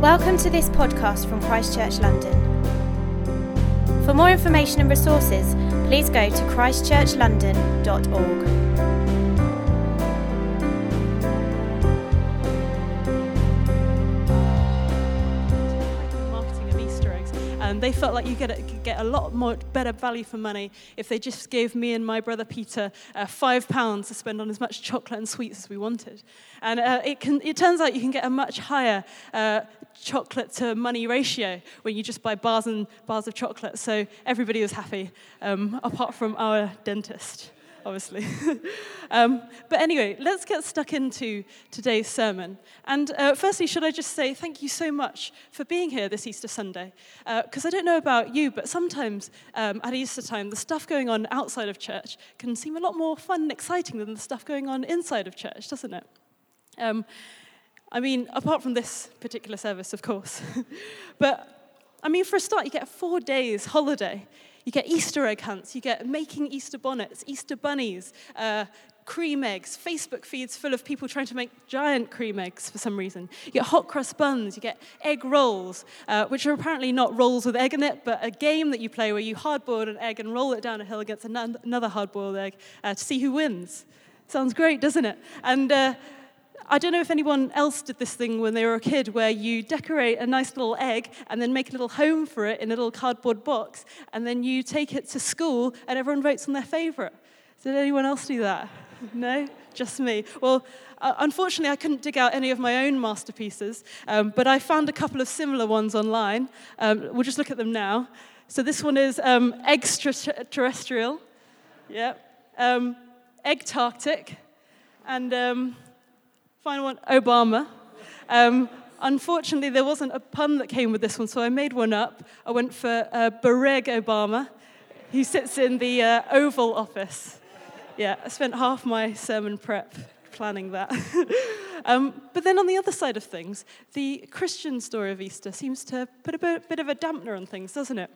Welcome to this podcast from Christchurch London. For more information and resources, please go to christchurchlondon.org. marketing of Easter eggs. And they felt like you get get a lot more better value for money if they just gave me and my brother Peter uh, five pounds to spend on as much chocolate and sweets as we wanted. And uh, it, can, it turns out you can get a much higher uh, chocolate to money ratio when you just buy bars and bars of chocolate. So everybody was happy, um, apart from our dentist obviously. um, but anyway, let's get stuck into today's sermon. And uh, firstly, should I just say thank you so much for being here this Easter Sunday? Because I don't know about you, but sometimes um, at Easter time, the stuff going on outside of church can seem a lot more fun and exciting than the stuff going on inside of church, doesn't it? Um, I mean, apart from this particular service, of course. but I mean, for a start, you get four days holiday. You get Easter egg hunts, you get making Easter bonnets, Easter bunnies, uh, cream eggs, Facebook feeds full of people trying to make giant cream eggs for some reason. You get hot cross buns, you get egg rolls, uh, which are apparently not rolls with egg in it, but a game that you play where you hardboard an egg and roll it down a hill against another hardboiled egg uh, to see who wins. Sounds great, doesn't it? And uh, I don't know if anyone else did this thing when they were a kid where you decorate a nice little egg and then make a little home for it in a little cardboard box, and then you take it to school and everyone votes on their favorite. Did anyone else do that? No? Just me. Well, uh, unfortunately, I couldn't dig out any of my own masterpieces, um, but I found a couple of similar ones online. Um, we'll just look at them now. So this one is um, extraterrestrial, yeah, um, egg-tarctic, and um, Final one, Obama. Um, unfortunately, there wasn't a pun that came with this one, so I made one up. I went for uh, Barack Obama. He sits in the uh, Oval Office. Yeah, I spent half my sermon prep planning that. um, but then on the other side of things, the Christian story of Easter seems to put a bit, bit of a dampener on things, doesn't it?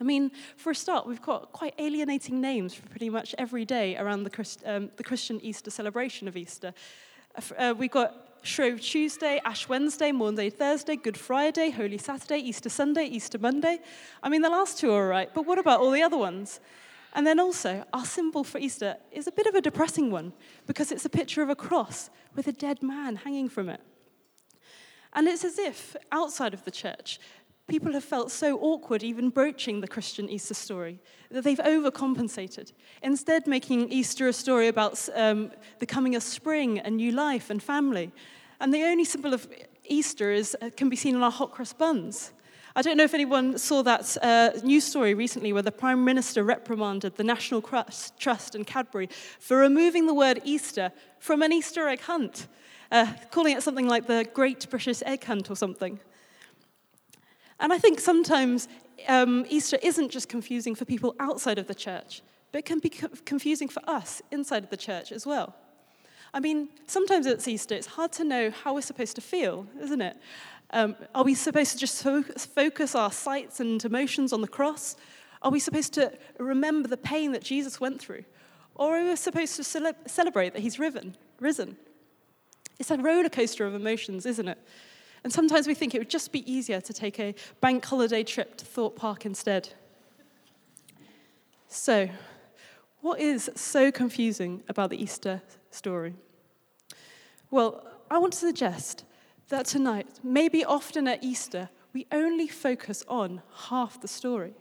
I mean, for a start, we've got quite alienating names for pretty much every day around the, Christ, um, the Christian Easter celebration of Easter. Uh, we've got Shrove Tuesday, Ash Wednesday, Monday, Thursday, Good Friday, Holy Saturday, Easter Sunday, Easter Monday. I mean, the last two are all right, but what about all the other ones? And then also, our symbol for Easter is a bit of a depressing one because it's a picture of a cross with a dead man hanging from it. And it's as if outside of the church, people have felt so awkward even broaching the Christian Easter story that they've overcompensated, instead, making Easter a story about um, the coming of spring and new life and family. And the only symbol of Easter is, uh, can be seen on our hot cross buns. I don't know if anyone saw that uh, news story recently where the Prime Minister reprimanded the National Trust and Cadbury for removing the word Easter from an Easter egg hunt, uh, calling it something like the Great British Egg Hunt or something. And I think sometimes um, Easter isn't just confusing for people outside of the church, but it can be co- confusing for us inside of the church as well. I mean, sometimes it's Easter, it's hard to know how we're supposed to feel, isn't it? Um, are we supposed to just focus, our sights and emotions on the cross? Are we supposed to remember the pain that Jesus went through? Or are we supposed to cele- celebrate that he's risen? risen? It's a roller coaster of emotions, isn't it? And sometimes we think it would just be easier to take a bank holiday trip to Thorpe Park instead. So, what is so confusing about the Easter story? Well, I want to suggest that tonight, maybe often at Easter, we only focus on half the story.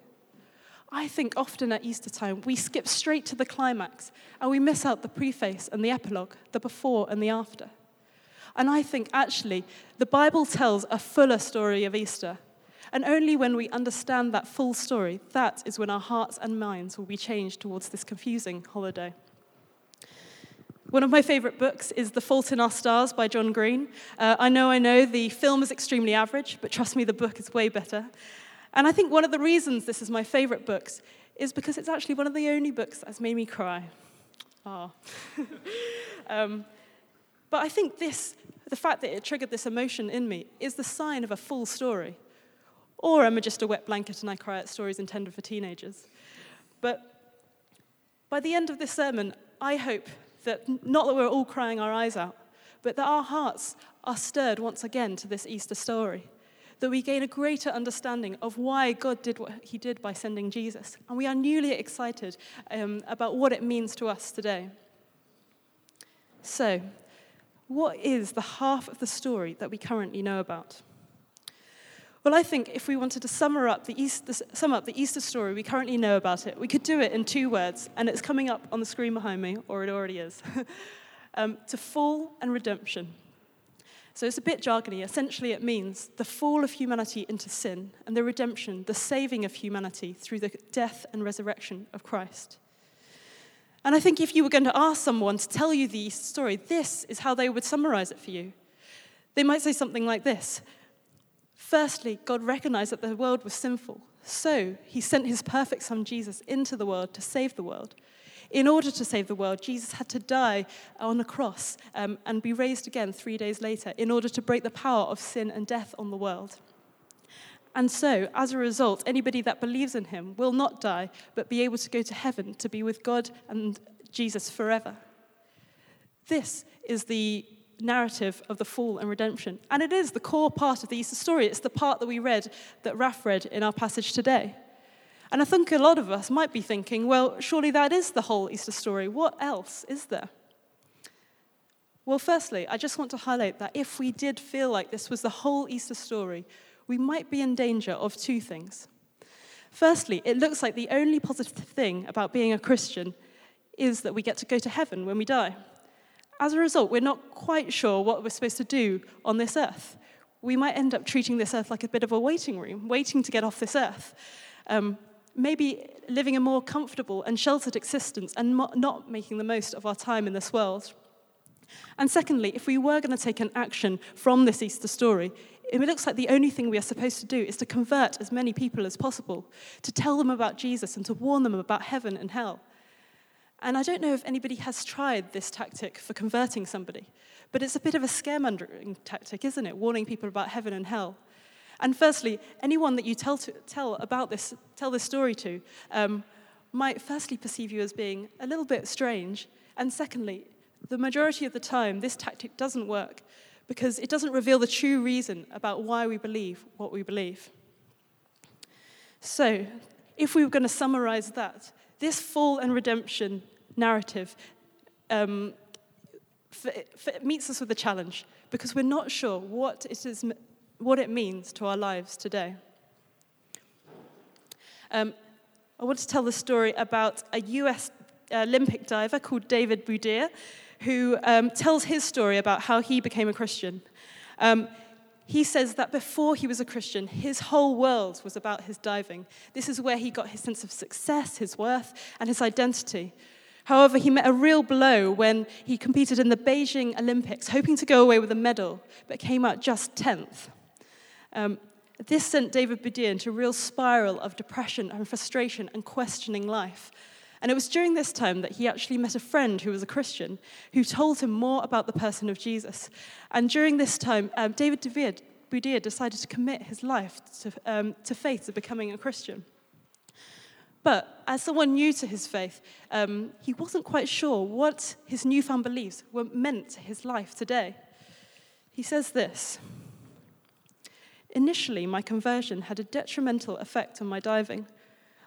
I think often at Easter time, we skip straight to the climax and we miss out the preface and the epilogue, the before and the after. And I think actually the Bible tells a fuller story of Easter. And only when we understand that full story, that is when our hearts and minds will be changed towards this confusing holiday. One of my favorite books is The Fault in Our Stars by John Green. Uh, I know, I know, the film is extremely average, but trust me, the book is way better. And I think one of the reasons this is my favorite books is because it's actually one of the only books that's made me cry. Ah. um, but I think this, the fact that it triggered this emotion in me, is the sign of a full story. Or am I just a wet blanket and I cry at stories intended for teenagers? But by the end of this sermon, I hope that not that we're all crying our eyes out, but that our hearts are stirred once again to this Easter story. that we gain a greater understanding of why God did what he did by sending Jesus. And we are newly excited um, about what it means to us today. So, what is the half of the story that we currently know about? Well, I think if we wanted to sum up, the Easter, sum up the Easter story we currently know about it, we could do it in two words, and it's coming up on the screen behind me, or it already is um, to fall and redemption. So it's a bit jargony. Essentially, it means the fall of humanity into sin and the redemption, the saving of humanity through the death and resurrection of Christ. And I think if you were going to ask someone to tell you the story, this is how they would summarize it for you. They might say something like this Firstly, God recognized that the world was sinful, so he sent his perfect son Jesus into the world to save the world. In order to save the world, Jesus had to die on a cross um, and be raised again three days later in order to break the power of sin and death on the world. And so, as a result, anybody that believes in him will not die, but be able to go to heaven to be with God and Jesus forever. This is the narrative of the fall and redemption. And it is the core part of the Easter story. It's the part that we read, that Raf read in our passage today. And I think a lot of us might be thinking, well, surely that is the whole Easter story. What else is there? Well, firstly, I just want to highlight that if we did feel like this was the whole Easter story, we might be in danger of two things. Firstly, it looks like the only positive thing about being a Christian is that we get to go to heaven when we die. As a result, we're not quite sure what we're supposed to do on this earth. We might end up treating this earth like a bit of a waiting room, waiting to get off this earth. Um, maybe living a more comfortable and sheltered existence and not making the most of our time in this world. And secondly, if we were going to take an action from this Easter story, it looks like the only thing we are supposed to do is to convert as many people as possible, to tell them about Jesus and to warn them about heaven and hell. And I don't know if anybody has tried this tactic for converting somebody, but it's a bit of a scaremongering tactic, isn't it? Warning people about heaven and hell. And firstly, anyone that you tell, to, tell about this, tell this story to, um, might firstly perceive you as being a little bit strange. And secondly, the majority of the time, this tactic doesn't work because it doesn't reveal the true reason about why we believe what we believe. So, if we were going to summarize that, this fall and redemption narrative um, meets us with a challenge because we're not sure what it is what it means to our lives today. Um, I want to tell the story about a US Olympic diver called David Boudia, who um, tells his story about how he became a Christian. Um, he says that before he was a Christian, his whole world was about his diving. This is where he got his sense of success, his worth, and his identity. However, he met a real blow when he competed in the Beijing Olympics, hoping to go away with a medal, but came out just 10th. Um, this sent David Boudia into a real spiral of depression and frustration and questioning life. And it was during this time that he actually met a friend who was a Christian who told him more about the person of Jesus. And during this time, um, David Boudia decided to commit his life to, um, to faith, to becoming a Christian. But as someone new to his faith, um, he wasn't quite sure what his newfound beliefs were meant to his life today. He says this. Initially, my conversion had a detrimental effect on my diving.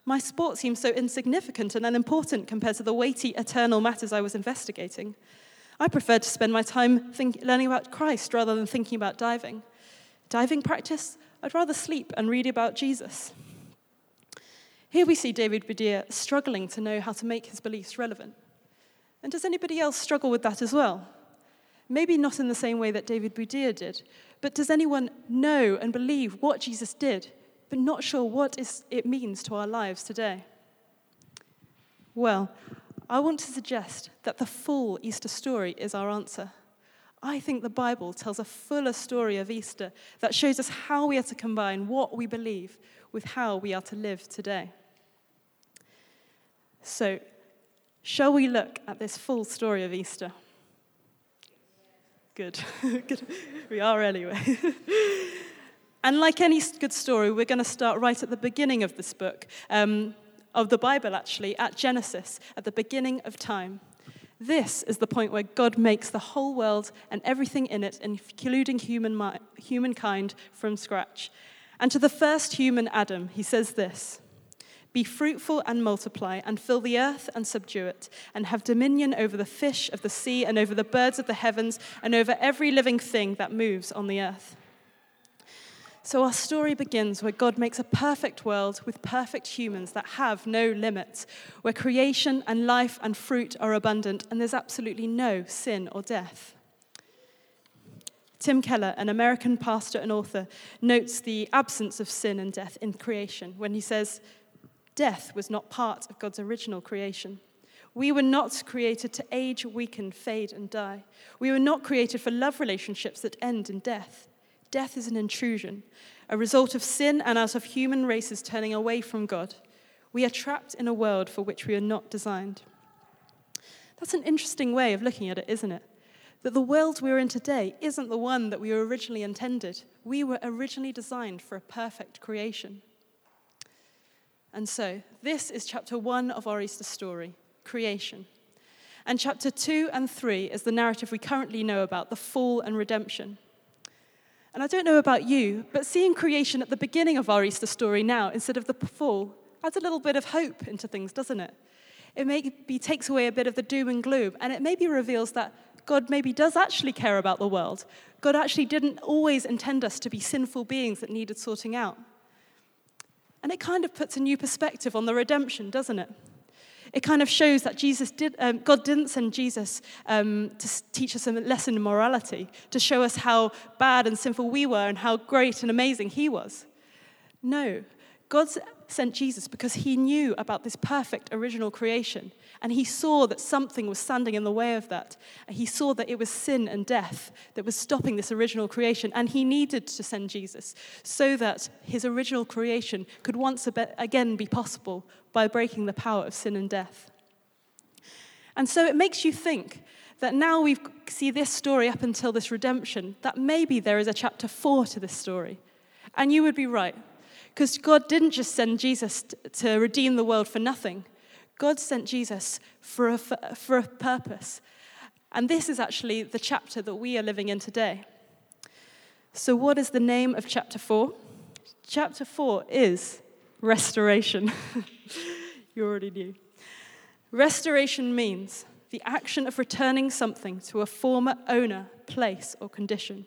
My sport seemed so insignificant and unimportant compared to the weighty, eternal matters I was investigating. I preferred to spend my time think, learning about Christ rather than thinking about diving. Diving practice? I'd rather sleep and read about Jesus. Here we see David Boudia struggling to know how to make his beliefs relevant. And does anybody else struggle with that as well? Maybe not in the same way that David Boudia did, but does anyone know and believe what Jesus did, but not sure what it means to our lives today? Well, I want to suggest that the full Easter story is our answer. I think the Bible tells a fuller story of Easter that shows us how we are to combine what we believe with how we are to live today. So, shall we look at this full story of Easter? Good. good. We are anyway. and like any good story, we're going to start right at the beginning of this book, um, of the Bible actually, at Genesis, at the beginning of time. This is the point where God makes the whole world and everything in it, including human, humankind, from scratch. And to the first human, Adam, he says this Be fruitful and multiply, and fill the earth and subdue it, and have dominion over the fish of the sea, and over the birds of the heavens, and over every living thing that moves on the earth. So our story begins where God makes a perfect world with perfect humans that have no limits, where creation and life and fruit are abundant, and there's absolutely no sin or death. Tim Keller, an American pastor and author, notes the absence of sin and death in creation when he says, Death was not part of God's original creation. We were not created to age, weaken, fade, and die. We were not created for love relationships that end in death. Death is an intrusion, a result of sin and out of human races turning away from God. We are trapped in a world for which we are not designed. That's an interesting way of looking at it, isn't it? That the world we're in today isn't the one that we were originally intended. We were originally designed for a perfect creation. And so, this is chapter one of our Easter story creation. And chapter two and three is the narrative we currently know about the fall and redemption. And I don't know about you, but seeing creation at the beginning of our Easter story now instead of the fall adds a little bit of hope into things, doesn't it? It maybe takes away a bit of the doom and gloom, and it maybe reveals that God maybe does actually care about the world. God actually didn't always intend us to be sinful beings that needed sorting out. And it kind of puts a new perspective on the redemption, doesn't it? It kind of shows that Jesus did, um, God didn't send Jesus um, to teach us a lesson in morality, to show us how bad and sinful we were and how great and amazing He was. No, God sent Jesus because He knew about this perfect original creation, and He saw that something was standing in the way of that. He saw that it was sin and death that was stopping this original creation, and He needed to send Jesus so that His original creation could once again be possible by breaking the power of sin and death. And so it makes you think that now we see this story up until this redemption, that maybe there is a chapter four to this story. And you would be right, because God didn't just send Jesus to redeem the world for nothing. God sent Jesus for a, for a purpose. And this is actually the chapter that we are living in today. So, what is the name of chapter four? Chapter four is restoration. you already knew. Restoration means the action of returning something to a former owner, place, or condition.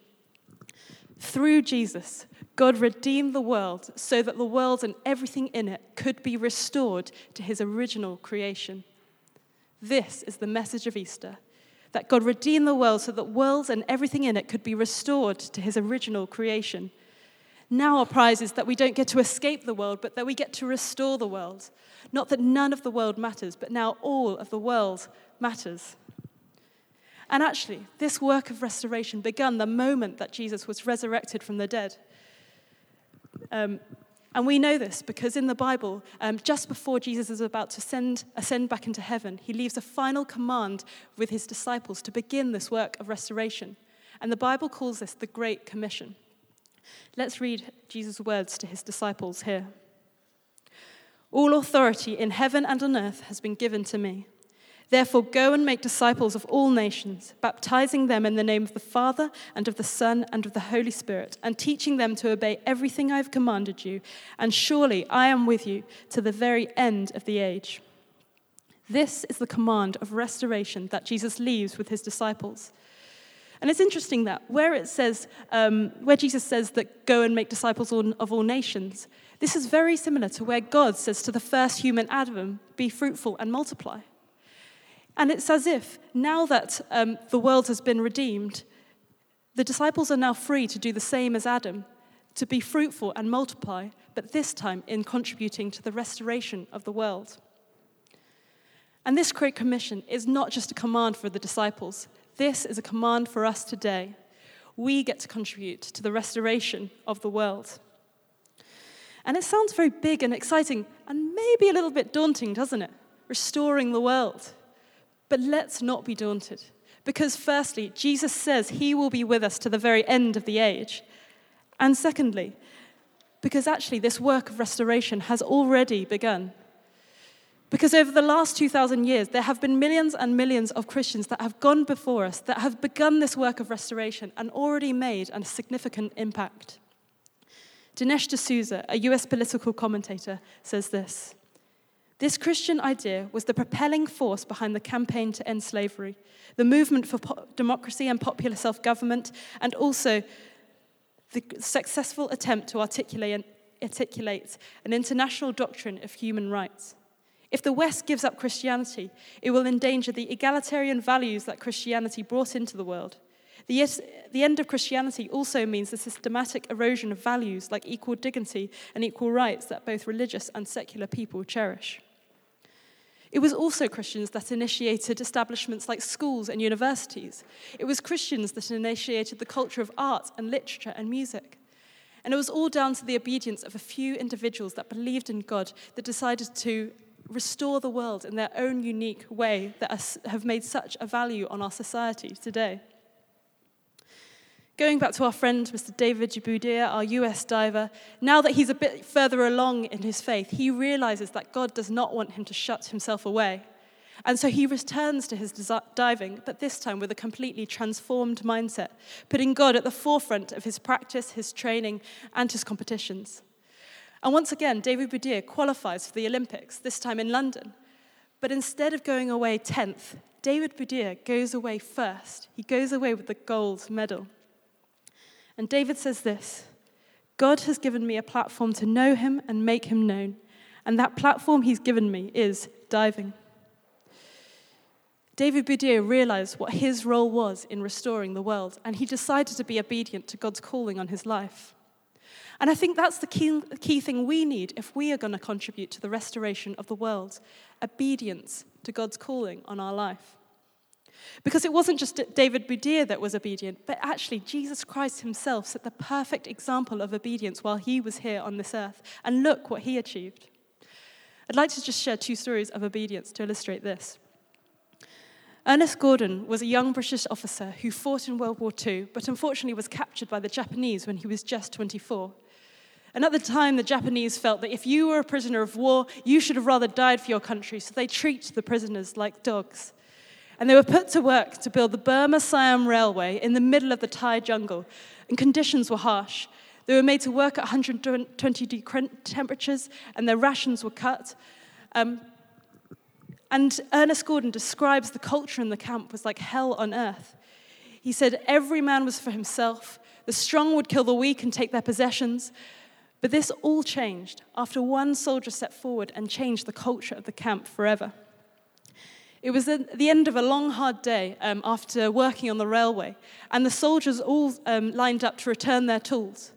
Through Jesus, God redeemed the world so that the world and everything in it could be restored to his original creation. This is the message of Easter that God redeemed the world so that worlds and everything in it could be restored to his original creation. Now, our prize is that we don't get to escape the world, but that we get to restore the world. Not that none of the world matters, but now all of the world matters. And actually, this work of restoration began the moment that Jesus was resurrected from the dead. Um, and we know this because in the Bible, um, just before Jesus is about to send, ascend back into heaven, he leaves a final command with his disciples to begin this work of restoration. And the Bible calls this the Great Commission. Let's read Jesus' words to his disciples here. All authority in heaven and on earth has been given to me. Therefore, go and make disciples of all nations, baptizing them in the name of the Father, and of the Son, and of the Holy Spirit, and teaching them to obey everything I have commanded you. And surely I am with you to the very end of the age. This is the command of restoration that Jesus leaves with his disciples. And it's interesting that where it says, um, where Jesus says that go and make disciples of all nations, this is very similar to where God says to the first human Adam, be fruitful and multiply. And it's as if now that um, the world has been redeemed, the disciples are now free to do the same as Adam, to be fruitful and multiply, but this time in contributing to the restoration of the world. And this Great Commission is not just a command for the disciples, this is a command for us today. We get to contribute to the restoration of the world. And it sounds very big and exciting and maybe a little bit daunting, doesn't it? Restoring the world. But let's not be daunted. Because, firstly, Jesus says he will be with us to the very end of the age. And secondly, because actually this work of restoration has already begun. Because over the last 2,000 years, there have been millions and millions of Christians that have gone before us, that have begun this work of restoration and already made a significant impact. Dinesh D'Souza, a US political commentator, says this This Christian idea was the propelling force behind the campaign to end slavery, the movement for po- democracy and popular self government, and also the successful attempt to articulate, articulate an international doctrine of human rights. If the West gives up Christianity, it will endanger the egalitarian values that Christianity brought into the world. The, the end of Christianity also means the systematic erosion of values like equal dignity and equal rights that both religious and secular people cherish. It was also Christians that initiated establishments like schools and universities. It was Christians that initiated the culture of art and literature and music. And it was all down to the obedience of a few individuals that believed in God that decided to restore the world in their own unique way that have made such a value on our society today. Going back to our friend, Mr. David Boudia, our US diver, now that he's a bit further along in his faith, he realizes that God does not want him to shut himself away. And so he returns to his diving, but this time with a completely transformed mindset, putting God at the forefront of his practice, his training, and his competitions. And once again, David Boudia qualifies for the Olympics, this time in London. But instead of going away 10th, David Boudia goes away first. He goes away with the gold medal. And David says this God has given me a platform to know him and make him known. And that platform he's given me is diving. David Boudia realized what his role was in restoring the world, and he decided to be obedient to God's calling on his life. And I think that's the key, key thing we need if we are going to contribute to the restoration of the world obedience to God's calling on our life. Because it wasn't just David Boudia that was obedient, but actually Jesus Christ himself set the perfect example of obedience while he was here on this earth. And look what he achieved. I'd like to just share two stories of obedience to illustrate this. Ernest Gordon was a young British officer who fought in World War II, but unfortunately was captured by the Japanese when he was just 24. And at the time, the Japanese felt that if you were a prisoner of war, you should have rather died for your country, so they treat the prisoners like dogs and they were put to work to build the Burma Siam Railway in the middle of the Thai jungle, and conditions were harsh. They were made to work at 120 degree temperatures, and their rations were cut. Um, and Ernest Gordon describes the culture in the camp was like hell on earth. He said every man was for himself, the strong would kill the weak and take their possessions. But this all changed after one soldier stepped forward and changed the culture of the camp forever. It was the end of a long, hard day um, after working on the railway, and the soldiers all um, lined up to return their tools.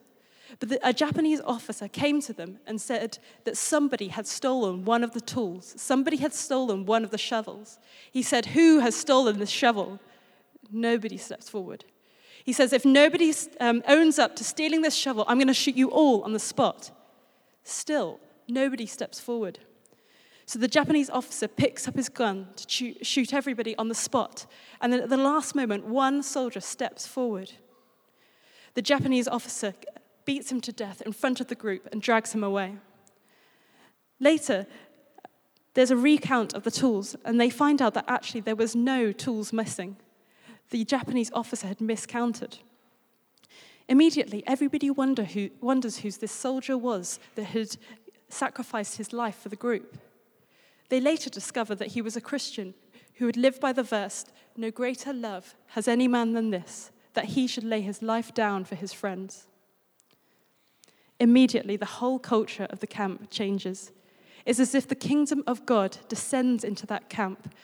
But the, a Japanese officer came to them and said that somebody had stolen one of the tools. Somebody had stolen one of the shovels. He said, Who has stolen this shovel? Nobody steps forward. He says, If nobody um, owns up to stealing this shovel, I'm going to shoot you all on the spot. Still, nobody steps forward. So the Japanese officer picks up his gun to shoot everybody on the spot. And then at the last moment, one soldier steps forward. The Japanese officer beats him to death in front of the group and drags him away. Later, there's a recount of the tools, and they find out that actually there was no tools missing. The Japanese officer had miscounted. Immediately, everybody wonder who, wonders who this soldier was that had sacrificed his life for the group. They later discover that he was a Christian who had lived by the verse, No greater love has any man than this, that he should lay his life down for his friends. Immediately, the whole culture of the camp changes. It's as if the kingdom of God descends into that camp.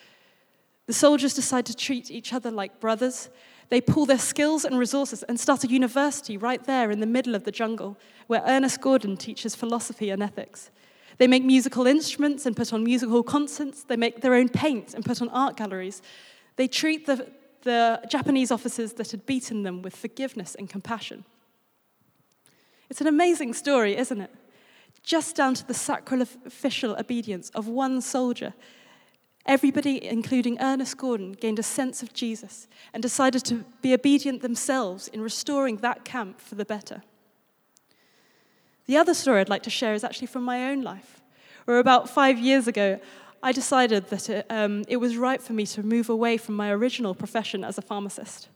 The soldiers decide to treat each other like brothers. They pool their skills and resources and start a university right there in the middle of the jungle, where Ernest Gordon teaches philosophy and ethics. They make musical instruments and put on musical concerts. They make their own paint and put on art galleries. They treat the, the Japanese officers that had beaten them with forgiveness and compassion. It's an amazing story, isn't it? Just down to the sacrificial obedience of one soldier. Everybody, including Ernest Gordon, gained a sense of Jesus and decided to be obedient themselves in restoring that camp for the better. The other story I'd like to share is actually from my own life, where about five years ago, I decided that it, um, it was right for me to move away from my original profession as a pharmacist.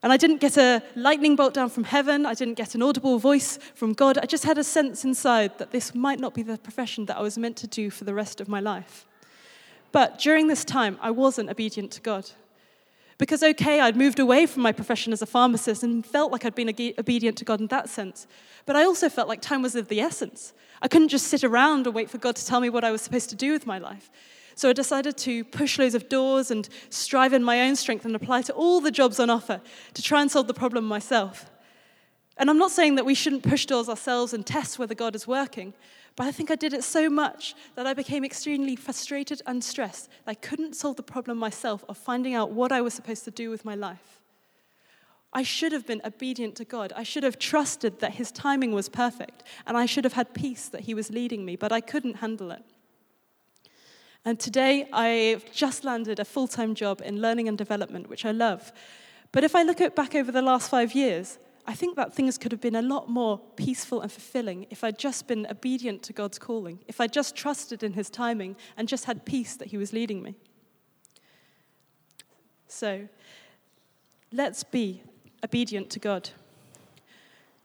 And I didn't get a lightning bolt down from heaven. I didn't get an audible voice from God. I just had a sense inside that this might not be the profession that I was meant to do for the rest of my life. But during this time, I wasn't obedient to God. Because, okay, I'd moved away from my profession as a pharmacist and felt like I'd been obedient to God in that sense. But I also felt like time was of the essence. I couldn't just sit around and wait for God to tell me what I was supposed to do with my life. So I decided to push loads of doors and strive in my own strength and apply to all the jobs on offer to try and solve the problem myself. And I'm not saying that we shouldn't push doors ourselves and test whether God is working, but I think I did it so much that I became extremely frustrated and stressed. I couldn't solve the problem myself of finding out what I was supposed to do with my life. I should have been obedient to God. I should have trusted that His timing was perfect, and I should have had peace that He was leading me, but I couldn't handle it. And today, I've just landed a full time job in learning and development, which I love. But if I look back over the last five years, I think that things could have been a lot more peaceful and fulfilling if I'd just been obedient to God's calling, if I'd just trusted in His timing and just had peace that He was leading me. So, let's be obedient to God.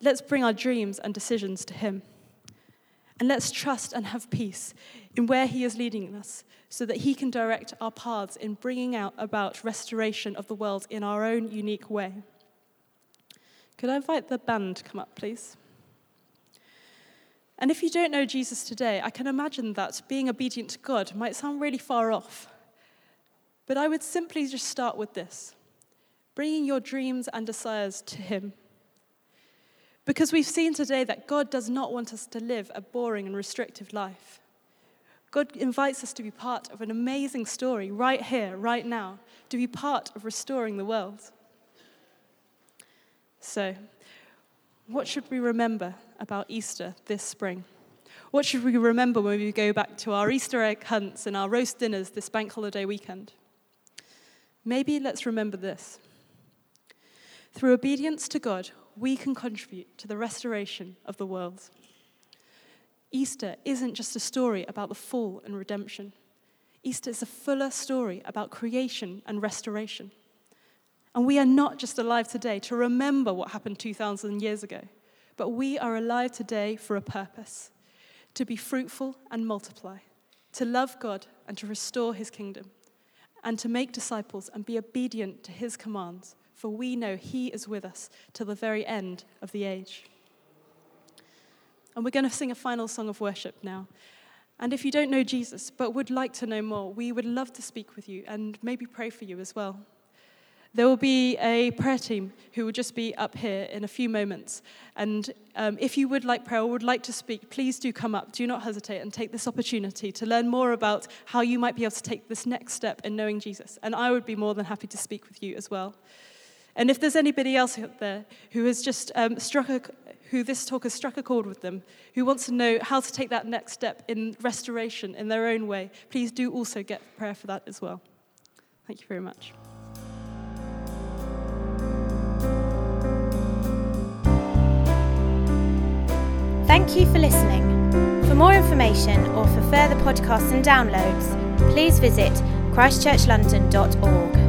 Let's bring our dreams and decisions to Him. And let's trust and have peace in where He is leading us so that He can direct our paths in bringing out about restoration of the world in our own unique way. Could I invite the band to come up, please? And if you don't know Jesus today, I can imagine that being obedient to God might sound really far off. But I would simply just start with this bringing your dreams and desires to Him. Because we've seen today that God does not want us to live a boring and restrictive life. God invites us to be part of an amazing story right here, right now, to be part of restoring the world. So, what should we remember about Easter this spring? What should we remember when we go back to our Easter egg hunts and our roast dinners this bank holiday weekend? Maybe let's remember this. Through obedience to God, we can contribute to the restoration of the world. Easter isn't just a story about the fall and redemption. Easter is a fuller story about creation and restoration. And we are not just alive today to remember what happened 2,000 years ago, but we are alive today for a purpose to be fruitful and multiply, to love God and to restore his kingdom, and to make disciples and be obedient to his commands, for we know he is with us till the very end of the age. And we're going to sing a final song of worship now. And if you don't know Jesus but would like to know more, we would love to speak with you and maybe pray for you as well. There will be a prayer team who will just be up here in a few moments. And um, if you would like prayer or would like to speak, please do come up. Do not hesitate and take this opportunity to learn more about how you might be able to take this next step in knowing Jesus. And I would be more than happy to speak with you as well. And if there's anybody else out there who has just um, struck a, who this talk has struck a chord with them, who wants to know how to take that next step in restoration in their own way, please do also get prayer for that as well. Thank you very much. Thank you for listening. For more information or for further podcasts and downloads, please visit christchurchlondon.org.